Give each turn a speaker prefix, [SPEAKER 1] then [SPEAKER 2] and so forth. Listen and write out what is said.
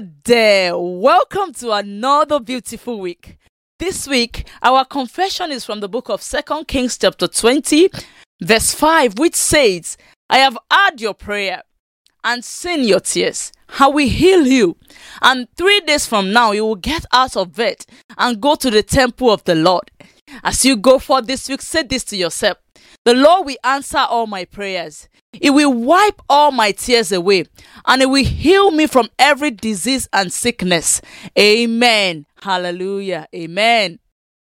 [SPEAKER 1] There. Welcome to another beautiful week. This week, our confession is from the book of Second Kings, chapter 20, verse 5, which says, I have heard your prayer and seen your tears. I will heal you. And three days from now, you will get out of bed and go to the temple of the Lord. As you go forth this week, say this to yourself The Lord will answer all my prayers. He will wipe all my tears away and He will heal me from every disease and sickness. Amen. Hallelujah. Amen.